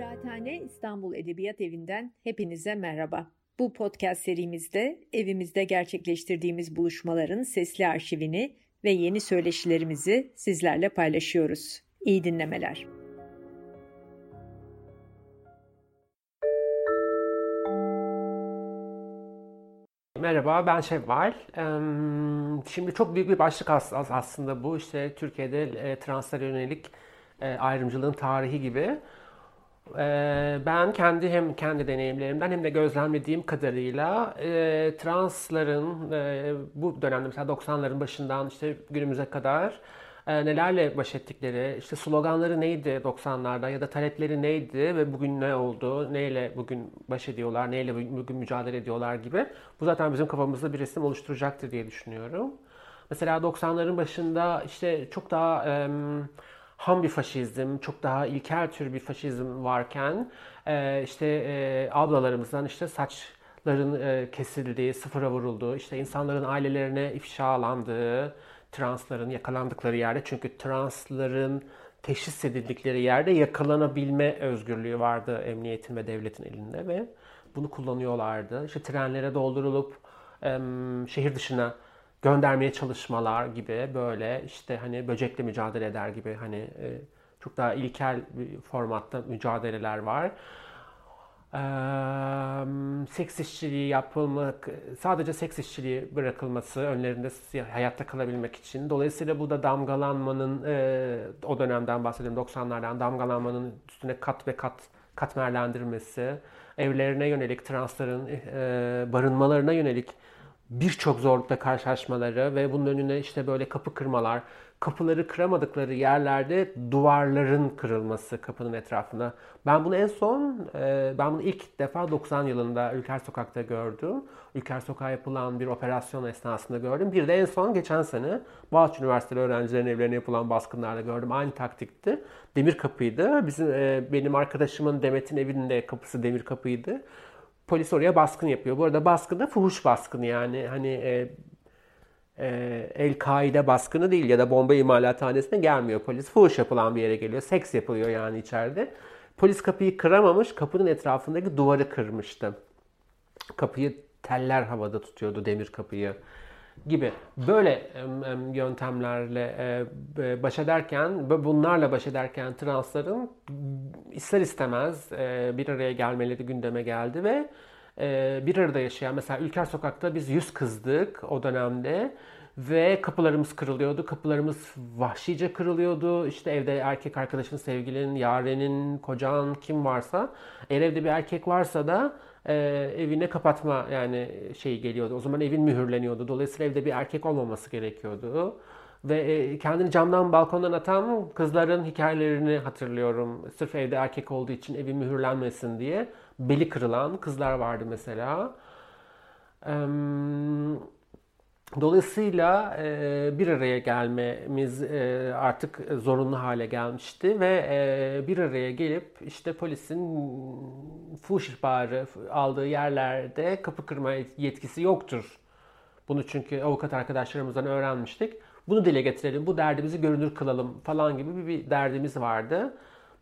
Kıraathane İstanbul Edebiyat Evi'nden hepinize merhaba. Bu podcast serimizde evimizde gerçekleştirdiğimiz buluşmaların sesli arşivini ve yeni söyleşilerimizi sizlerle paylaşıyoruz. İyi dinlemeler. Merhaba ben Şevval. Şimdi çok büyük bir başlık aslında bu. İşte Türkiye'de e, translara yönelik e, ayrımcılığın tarihi gibi. E, ben kendi hem kendi deneyimlerimden hem de gözlemlediğim kadarıyla transların bu dönemde mesela 90'ların başından işte günümüze kadar e, nelerle baş ettikleri, işte sloganları neydi 90'larda ya da talepleri neydi ve bugün ne oldu, neyle bugün baş ediyorlar, neyle bugün mücadele ediyorlar gibi. Bu zaten bizim kafamızda bir resim oluşturacaktır diye düşünüyorum. Mesela 90'ların başında işte çok daha e, ham bir faşizm, çok daha ilkel tür bir faşizm varken e, işte e, ablalarımızdan işte saçların e, kesildiği, sıfıra vurulduğu, işte insanların ailelerine ifşalandığı, transların yakalandıkları yerde çünkü transların teşhis edildikleri yerde yakalanabilme özgürlüğü vardı emniyetin ve devletin elinde ve bunu kullanıyorlardı. İşte trenlere doldurulup şehir dışına göndermeye çalışmalar gibi böyle işte hani böcekle mücadele eder gibi hani çok daha ilkel bir formatta mücadeleler var seks işçiliği yapılmak, sadece seks işçiliği bırakılması önlerinde hayatta kalabilmek için. Dolayısıyla bu da damgalanmanın, o dönemden bahsediyorum 90'lardan damgalanmanın üstüne kat ve kat katmerlendirmesi, evlerine yönelik transların barınmalarına yönelik birçok zorlukla karşılaşmaları ve bunun önüne işte böyle kapı kırmalar, kapıları kıramadıkları yerlerde duvarların kırılması kapının etrafına. Ben bunu en son, e, ben bunu ilk defa 90 yılında Ülker Sokak'ta gördüm. Ülker Sokak'a yapılan bir operasyon esnasında gördüm. Bir de en son geçen sene Boğaziçi Üniversiteli öğrencilerin evlerine yapılan baskınlarda gördüm. Aynı taktikti. Demir kapıydı. Bizim e, benim arkadaşımın Demet'in evinde kapısı demir kapıydı polis oraya baskın yapıyor. Bu arada baskın da fuhuş baskını yani hani e, e, El-Kaide baskını değil ya da bomba imalathanesine gelmiyor polis. Fuhuş yapılan bir yere geliyor. Seks yapılıyor yani içeride. Polis kapıyı kıramamış, kapının etrafındaki duvarı kırmıştı. Kapıyı teller havada tutuyordu demir kapıyı gibi böyle yöntemlerle e, baş ederken, bunlarla baş ederken transların ister istemez e, bir araya gelmeleri gündeme geldi ve e, bir arada yaşayan mesela Ülker Sokak'ta biz yüz kızdık o dönemde ve kapılarımız kırılıyordu. Kapılarımız vahşice kırılıyordu. İşte evde erkek arkadaşın, sevgilinin, yarenin, kocan kim varsa eğer evde bir erkek varsa da e, evine kapatma yani şey geliyordu. O zaman evin mühürleniyordu. Dolayısıyla evde bir erkek olmaması gerekiyordu. Ve e, kendini camdan balkondan atan kızların hikayelerini hatırlıyorum. Sırf evde erkek olduğu için evi mühürlenmesin diye beli kırılan kızlar vardı mesela. Eee Dolayısıyla e, bir araya gelmemiz e, artık zorunlu hale gelmişti ve e, bir araya gelip işte polisin fuş ihbarı aldığı yerlerde kapı kırma yetkisi yoktur. Bunu çünkü avukat arkadaşlarımızdan öğrenmiştik. Bunu dile getirelim, bu derdimizi görünür kılalım falan gibi bir derdimiz vardı.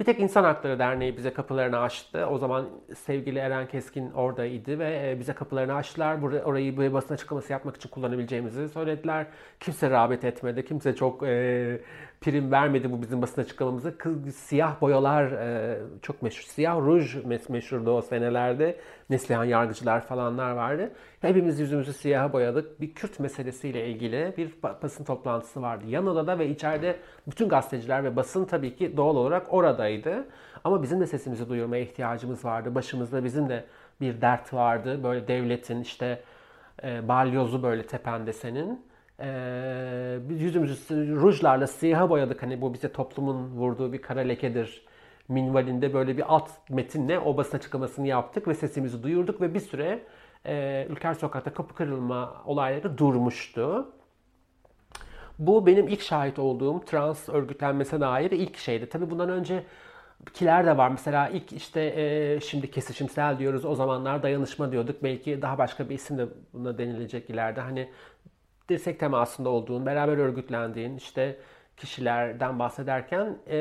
Bir tek İnsan Hakları Derneği bize kapılarını açtı. O zaman sevgili Eren Keskin oradaydı ve e, bize kapılarını açtılar. Buraya, orayı bir basın açıklaması yapmak için kullanabileceğimizi söylediler. Kimse rağbet etmedi. Kimse çok e, prim vermedi bu bizim basın açıklamamıza. Siyah boyalar e, çok meşhur. Siyah ruj meşhurdu o senelerde. Neslihan yargıcılar falanlar vardı. Hepimiz yüzümüzü siyaha boyadık. Bir Kürt meselesiyle ilgili bir basın toplantısı vardı. Yan odada ve içeride bütün gazeteciler ve basın tabii ki doğal olarak oradaydı. Ama bizim de sesimizi duyurmaya ihtiyacımız vardı. Başımızda bizim de bir dert vardı. Böyle devletin işte e, balyozu böyle tepende senin ee, yüzümüzü rujlarla siyaha boyadık. Hani bu bize toplumun vurduğu bir kara lekedir minvalinde böyle bir alt metinle o basın açıklamasını yaptık ve sesimizi duyurduk ve bir süre e, Ülker Sokak'ta kapı kırılma olayları durmuştu. Bu benim ilk şahit olduğum trans örgütlenmesine dair ilk şeydi. Tabii bundan önce kiler de var. Mesela ilk işte e, şimdi kesişimsel diyoruz. O zamanlar dayanışma diyorduk. Belki daha başka bir isim de buna denilecek ileride. Hani dirsek temasında olduğun, beraber örgütlendiğin işte kişilerden bahsederken e,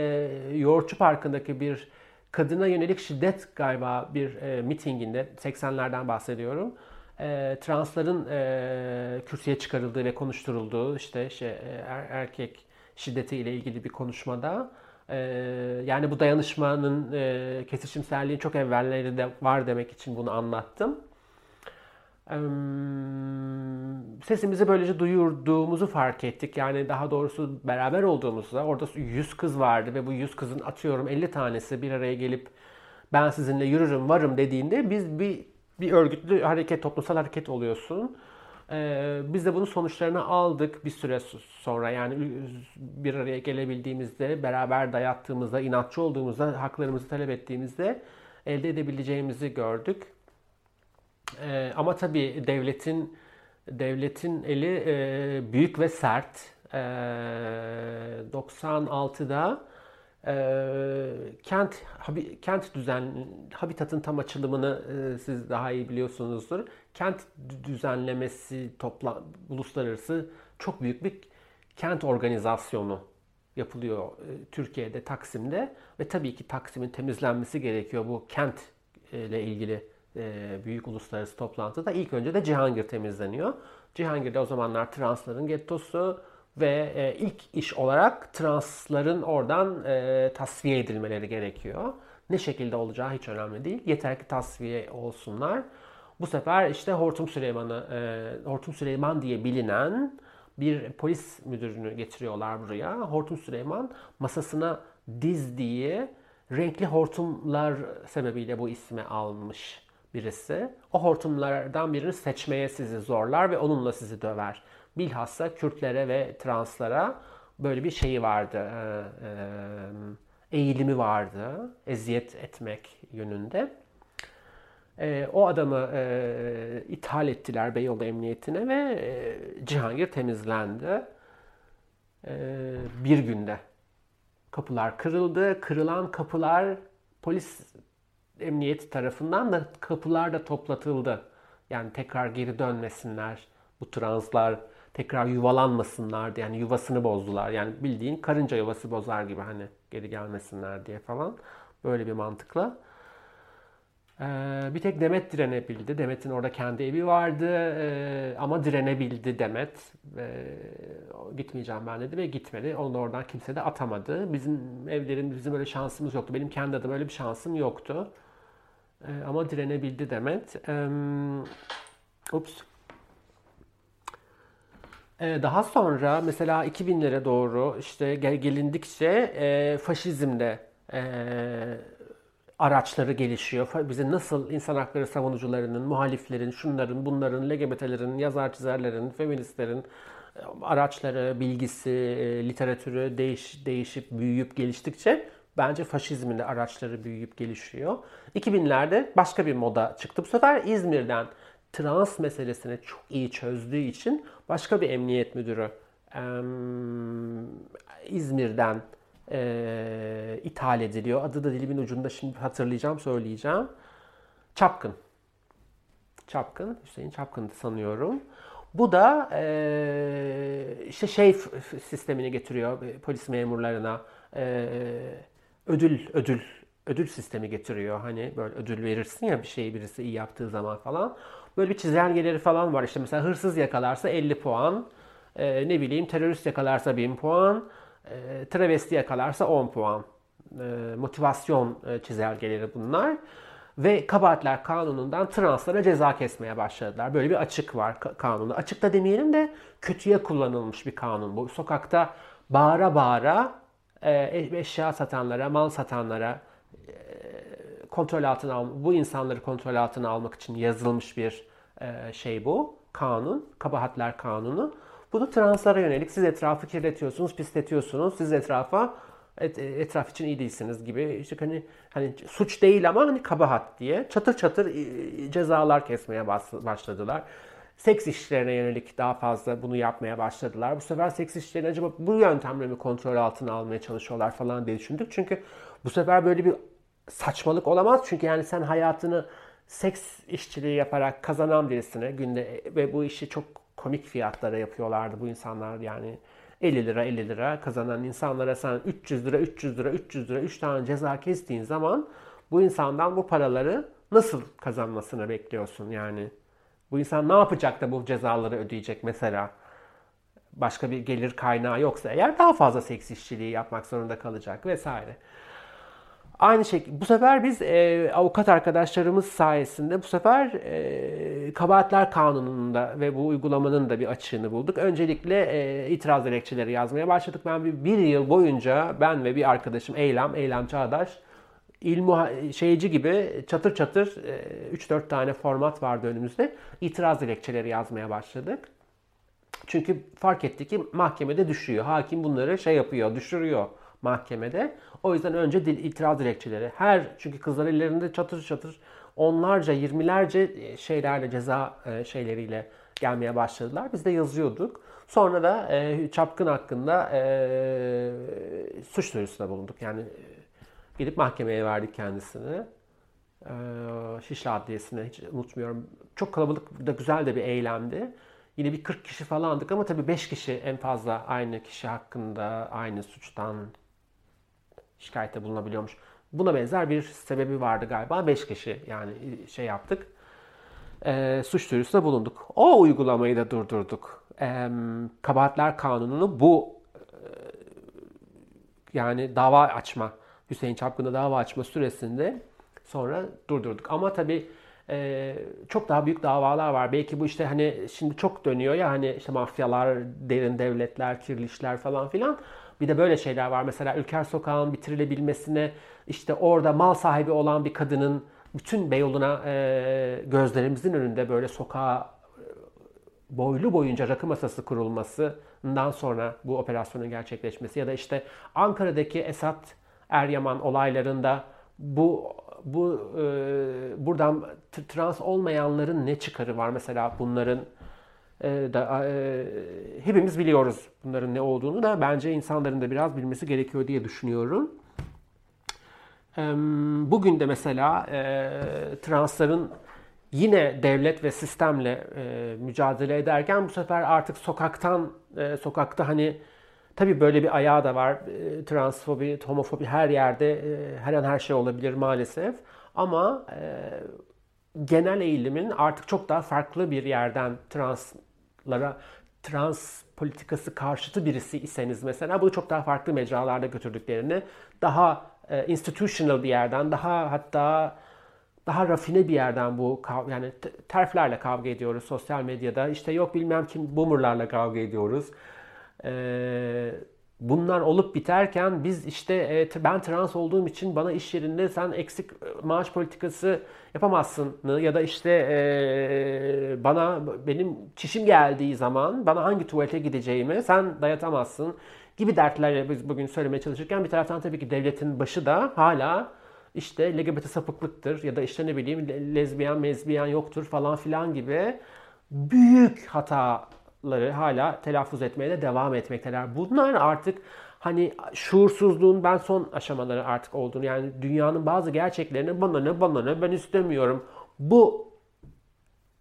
Yoğurtçu Parkı'ndaki bir kadına yönelik şiddet galiba bir e, mitinginde 80'lerden bahsediyorum. E, transların e, kürsüye çıkarıldığı ve konuşturulduğu işte şey, er, erkek şiddeti ile ilgili bir konuşmada e, yani bu dayanışmanın e, kesişimselliği çok evvelleri de var demek için bunu anlattım sesimizi böylece duyurduğumuzu fark ettik. Yani daha doğrusu beraber olduğumuzda orada 100 kız vardı ve bu 100 kızın atıyorum 50 tanesi bir araya gelip ben sizinle yürürüm varım dediğinde biz bir bir örgütlü hareket, toplumsal hareket oluyorsun. Ee, biz de bunun sonuçlarını aldık bir süre sonra yani bir araya gelebildiğimizde, beraber dayattığımızda, inatçı olduğumuzda, haklarımızı talep ettiğimizde elde edebileceğimizi gördük. E, ama tabii devletin devletin eli e, büyük ve sert. E, 96'da e, kent habi, kent düzen habitatın tam açılımını e, siz daha iyi biliyorsunuzdur. Kent düzenlemesi topla uluslararası çok büyük bir kent organizasyonu yapılıyor e, Türkiye'de Taksim'de ve tabii ki Taksim'in temizlenmesi gerekiyor bu kent ile ilgili e, büyük uluslararası toplantıda ilk önce de Cihangir temizleniyor. Cihangir'de o zamanlar transların gettosu ve e, ilk iş olarak transların oradan e, tasfiye edilmeleri gerekiyor. Ne şekilde olacağı hiç önemli değil. Yeter ki tasfiye olsunlar. Bu sefer işte Hortum Süleyman'ı, e, Hortum Süleyman diye bilinen bir polis müdürünü getiriyorlar buraya. Hortum Süleyman masasına dizdiği renkli hortumlar sebebiyle bu ismi almış birisi o hortumlardan birini seçmeye sizi zorlar ve onunla sizi döver. Bilhassa Kürtlere ve translara böyle bir şeyi vardı, e, e, eğilimi vardı, eziyet etmek yönünde. E, o adamı ithal ettiler Beyoğlu Emniyetine ve Cihangir temizlendi bir günde. Kapılar kırıldı. Kırılan kapılar polis emniyet tarafından da kapılar da toplatıldı. Yani tekrar geri dönmesinler bu translar tekrar yuvalanmasınlar yani yuvasını bozdular. Yani bildiğin karınca yuvası bozar gibi hani geri gelmesinler diye falan. Böyle bir mantıkla. Ee, bir tek Demet direnebildi. Demet'in orada kendi evi vardı ee, ama direnebildi Demet. Ee, gitmeyeceğim ben dedi ve gitmedi. Onu da oradan kimse de atamadı. Bizim evlerin bizim öyle şansımız yoktu. Benim kendi adıma öyle bir şansım yoktu. E, ama direnebildi Demet. E, ups. E, daha sonra mesela 2000'lere doğru işte gel, gelindikçe e, faşizmde e, araçları gelişiyor. Bize nasıl insan hakları savunucularının, muhaliflerin, şunların, bunların, LGBT'lerin, yazar çizerlerin, feministlerin e, araçları, bilgisi, e, literatürü değiş, değişip, büyüyüp geliştikçe Bence faşizmin de araçları büyüyüp gelişiyor. 2000'lerde başka bir moda çıktı. Bu sefer İzmir'den trans meselesini çok iyi çözdüğü için başka bir emniyet müdürü İzmir'den e, ithal ediliyor. Adı da dilimin ucunda şimdi hatırlayacağım, söyleyeceğim. Çapkın. Çapkın, Hüseyin Çapkın'dı sanıyorum. Bu da e, işte şey sistemini getiriyor polis memurlarına. E, ödül ödül ödül sistemi getiriyor. Hani böyle ödül verirsin ya bir şeyi birisi iyi yaptığı zaman falan. Böyle bir çizelgeleri falan var. İşte mesela hırsız yakalarsa 50 puan. Ee, ne bileyim terörist yakalarsa 1000 puan. Ee, travesti yakalarsa 10 puan. Ee, motivasyon e, çizelgeleri bunlar. Ve kabahatler kanunundan translara ceza kesmeye başladılar. Böyle bir açık var kanunda. Açık da demeyelim de kötüye kullanılmış bir kanun bu. Sokakta bağıra bağıra e, eşya satanlara, mal satanlara e, kontrol altına al, bu insanları kontrol altına almak için yazılmış bir e, şey bu. Kanun, kabahatler kanunu. Bu da translara yönelik. Siz etrafı kirletiyorsunuz, pisletiyorsunuz. Siz etrafa et, etraf için iyi değilsiniz gibi. İşte hani hani suç değil ama hani kabahat diye çatır çatır cezalar kesmeye başladılar seks işlerine yönelik daha fazla bunu yapmaya başladılar. Bu sefer seks işlerini acaba bu yöntemle mi kontrol altına almaya çalışıyorlar falan diye düşündük. Çünkü bu sefer böyle bir saçmalık olamaz. Çünkü yani sen hayatını seks işçiliği yaparak kazanan birisine günde ve bu işi çok komik fiyatlara yapıyorlardı bu insanlar yani 50 lira 50 lira kazanan insanlara sen 300 lira 300 lira 300 lira 3 tane ceza kestiğin zaman Bu insandan bu paraları nasıl kazanmasını bekliyorsun yani? Bu insan ne yapacak da bu cezaları ödeyecek mesela? Başka bir gelir kaynağı yoksa eğer daha fazla seks işçiliği yapmak zorunda kalacak vesaire. Aynı şekilde bu sefer biz e, avukat arkadaşlarımız sayesinde bu sefer e, kabahatler kanununda ve bu uygulamanın da bir açığını bulduk. Öncelikle e, itiraz dilekçeleri yazmaya başladık. Ben bir, bir yıl boyunca ben ve bir arkadaşım Eylem, Eylem Çağdaş ilmu şeyci gibi çatır çatır 3-4 e, tane format vardı önümüzde. İtiraz dilekçeleri yazmaya başladık. Çünkü fark ettik ki mahkemede düşüyor. Hakim bunları şey yapıyor, düşürüyor mahkemede. O yüzden önce dil, itiraz dilekçeleri. Her çünkü kızlar ellerinde çatır çatır onlarca, yirmilerce e, şeylerle ceza e, şeyleriyle gelmeye başladılar. Biz de yazıyorduk. Sonra da e, Çapkın hakkında e, suç duyurusunda bulunduk. Yani gidip mahkemeye verdik kendisini. E, Şişli Adliyesi'ne hiç unutmuyorum. Çok kalabalık da güzel de bir eylemdi. Yine bir 40 kişi falandık ama tabii 5 kişi en fazla aynı kişi hakkında aynı suçtan şikayette bulunabiliyormuş. Buna benzer bir sebebi vardı galiba. 5 kişi yani şey yaptık. E, suç duyurusunda bulunduk. O uygulamayı da durdurduk. E, kabahatler kanununu bu e, yani dava açma, Hüseyin Çapkın'a dava açma süresinde sonra durdurduk. Ama tabii e, çok daha büyük davalar var. Belki bu işte hani şimdi çok dönüyor ya hani işte mafyalar, derin devletler, kirli işler falan filan. Bir de böyle şeyler var. Mesela Ülker Sokağı'nın bitirilebilmesine işte orada mal sahibi olan bir kadının bütün Beyoğlu'na e, gözlerimizin önünde böyle sokağa e, boylu boyunca rakı masası kurulmasından sonra bu operasyonun gerçekleşmesi ya da işte Ankara'daki Esat Eryaman olaylarında bu bu e, buradan trans olmayanların ne çıkarı var mesela bunların e, da e, hepimiz biliyoruz bunların ne olduğunu da bence insanların da biraz bilmesi gerekiyor diye düşünüyorum. E, bugün de mesela e, transların yine devlet ve sistemle e, mücadele ederken bu sefer artık sokaktan e, sokakta hani tabii böyle bir ayağı da var. E, transfobi, homofobi her yerde e, her an her şey olabilir maalesef. Ama e, genel eğilimin artık çok daha farklı bir yerden translara trans politikası karşıtı birisi iseniz mesela bunu çok daha farklı mecralarda götürdüklerini daha e, institutional bir yerden daha hatta daha rafine bir yerden bu yani terflerle kavga ediyoruz sosyal medyada işte yok bilmem kim boomerlarla kavga ediyoruz. Ee, bunlar olup biterken biz işte e, ben trans olduğum için bana iş yerinde sen eksik e, maaş politikası yapamazsın ya da işte e, bana benim çişim geldiği zaman bana hangi tuvalete gideceğimi sen dayatamazsın gibi dertlerle biz bugün söylemeye çalışırken bir taraftan tabii ki devletin başı da hala işte LGBT sapıklıktır ya da işte ne bileyim lezbiyen mezbiyen yoktur falan filan gibi büyük hata ları hala telaffuz etmeye de devam etmekteler. Bunlar artık hani şuursuzluğun ben son aşamaları artık olduğunu yani dünyanın bazı gerçeklerini bana ne bana ne ben istemiyorum. Bu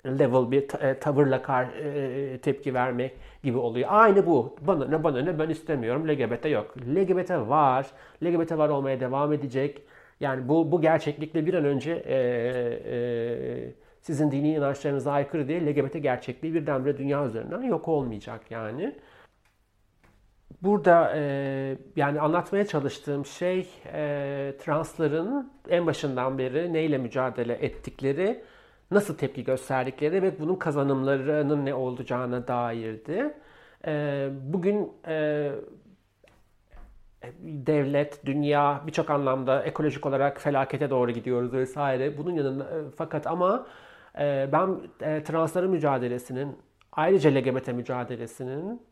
level bir e, tavırla kar, e, tepki vermek gibi oluyor. Aynı bu. Bana ne bana ne ben istemiyorum. LGBT yok. LGBT var. LGBT var olmaya devam edecek. Yani bu bu gerçeklikle bir an önce e, e, sizin dini inançlarınıza aykırı diye LGBT gerçekliği birdenbire dünya üzerinden yok olmayacak yani. Burada e, yani anlatmaya çalıştığım şey e, transların en başından beri neyle mücadele ettikleri, nasıl tepki gösterdikleri ve bunun kazanımlarının ne olacağına dairdi. E, bugün e, devlet, dünya birçok anlamda ekolojik olarak felakete doğru gidiyoruz vesaire. Bunun yanında e, fakat ama ee, ben e, transların mücadelesinin, ayrıca LGBT mücadelesinin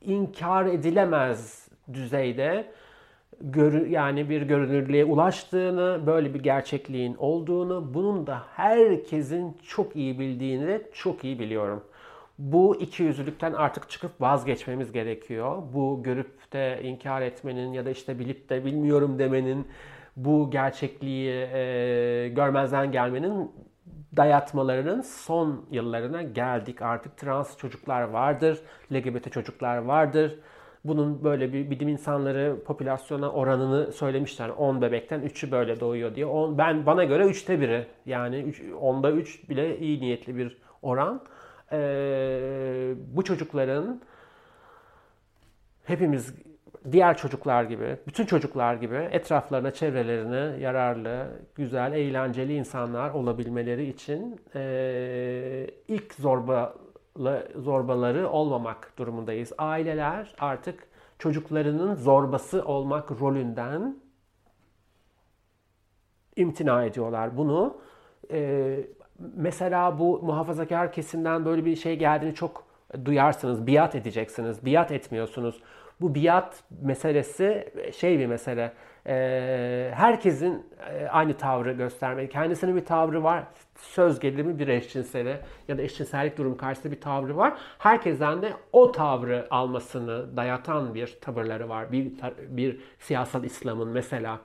inkar edilemez düzeyde yani bir görünürlüğe ulaştığını, böyle bir gerçekliğin olduğunu, bunun da herkesin çok iyi bildiğini çok iyi biliyorum. Bu iki yüzlülükten artık çıkıp vazgeçmemiz gerekiyor. Bu görüp de inkar etmenin ya da işte bilip de bilmiyorum demenin bu gerçekliği e, görmezden gelmenin dayatmalarının son yıllarına geldik. Artık trans çocuklar vardır, LGBT çocuklar vardır. bunun böyle bir bilim insanları popülasyona oranını söylemişler. 10 bebekten 3'ü böyle doğuyor diye. On, ben bana göre 3'te 1'i. Yani 3, 10'da 3 bile iyi niyetli bir oran. Ee, bu çocukların hepimiz diğer çocuklar gibi, bütün çocuklar gibi etraflarına, çevrelerine yararlı, güzel, eğlenceli insanlar olabilmeleri için e, ilk zorba zorbaları olmamak durumundayız. Aileler artık çocuklarının zorbası olmak rolünden imtina ediyorlar. Bunu e, mesela bu muhafazakar kesimden böyle bir şey geldiğini çok duyarsınız. Biat edeceksiniz. Biat etmiyorsunuz. Bu biat meselesi şey bir mesele. E, herkesin e, aynı tavrı göstermeli. Kendisinin bir tavrı var. Söz gelimi bir eşcinsele ya da eşcinsellik durumu karşısında bir tavrı var. Herkesten de o tavrı almasını dayatan bir tavırları var. Bir, bir siyasal İslam'ın mesela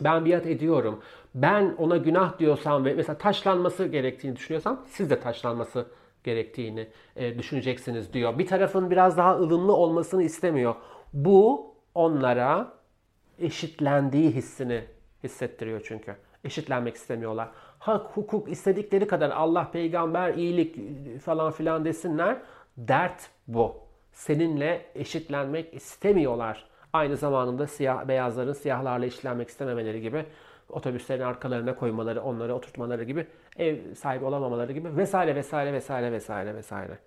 ben biat ediyorum. Ben ona günah diyorsam ve mesela taşlanması gerektiğini düşünüyorsam siz de taşlanması gerektiğini e, düşüneceksiniz diyor. Bir tarafın biraz daha ılımlı olmasını istemiyor. Bu onlara eşitlendiği hissini hissettiriyor çünkü. Eşitlenmek istemiyorlar. Hak, hukuk istedikleri kadar Allah, peygamber, iyilik falan filan desinler. Dert bu. Seninle eşitlenmek istemiyorlar. Aynı zamanında siyah beyazların siyahlarla eşitlenmek istememeleri gibi otobüslerin arkalarına koymaları, onları oturtmaları gibi, ev sahibi olamamaları gibi vesaire vesaire vesaire vesaire vesaire.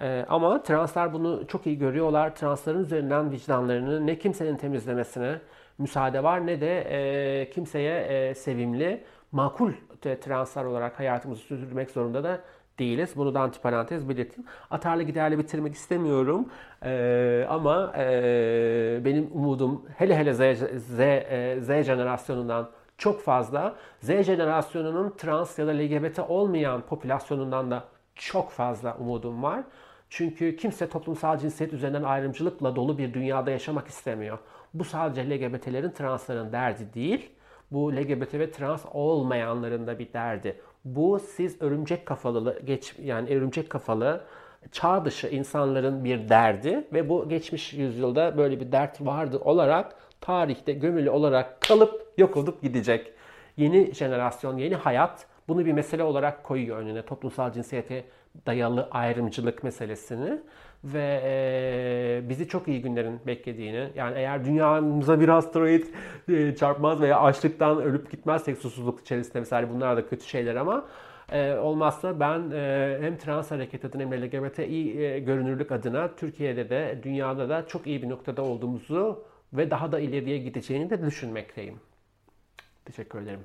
Ee, ama translar bunu çok iyi görüyorlar. Transların üzerinden vicdanlarını ne kimsenin temizlemesine müsaade var ne de e, kimseye e, sevimli, makul translar olarak hayatımızı sürdürmek zorunda da değiliz. Bunu da antiparantez belirteyim. Atarlı giderle bitirmek istemiyorum. Ee, ama e, benim umudum hele hele Z, Z, e, Z jenerasyonundan çok fazla. Z jenerasyonunun trans ya da LGBT olmayan popülasyonundan da çok fazla umudum var. Çünkü kimse toplumsal cinsiyet üzerinden ayrımcılıkla dolu bir dünyada yaşamak istemiyor. Bu sadece LGBT'lerin, transların derdi değil. Bu LGBT ve trans olmayanların da bir derdi. Bu siz örümcek kafalı geç yani örümcek kafalı çağ dışı insanların bir derdi ve bu geçmiş yüzyılda böyle bir dert vardı olarak tarihte gömülü olarak kalıp yok olup gidecek. Yeni jenerasyon, yeni hayat bunu bir mesele olarak koyuyor önüne toplumsal cinsiyete dayalı ayrımcılık meselesini ve e, bizi çok iyi günlerin beklediğini yani eğer dünyamıza bir asteroid e, çarpmaz veya açlıktan ölüp gitmezsek susuzluk içerisinde vesaire bunlar da kötü şeyler ama e, olmazsa ben hem trans hareket adına hem LGBT iyi e, görünürlük adına Türkiye'de de dünyada da çok iyi bir noktada olduğumuzu ve daha da ileriye gideceğini de düşünmekteyim. Teşekkür ederim.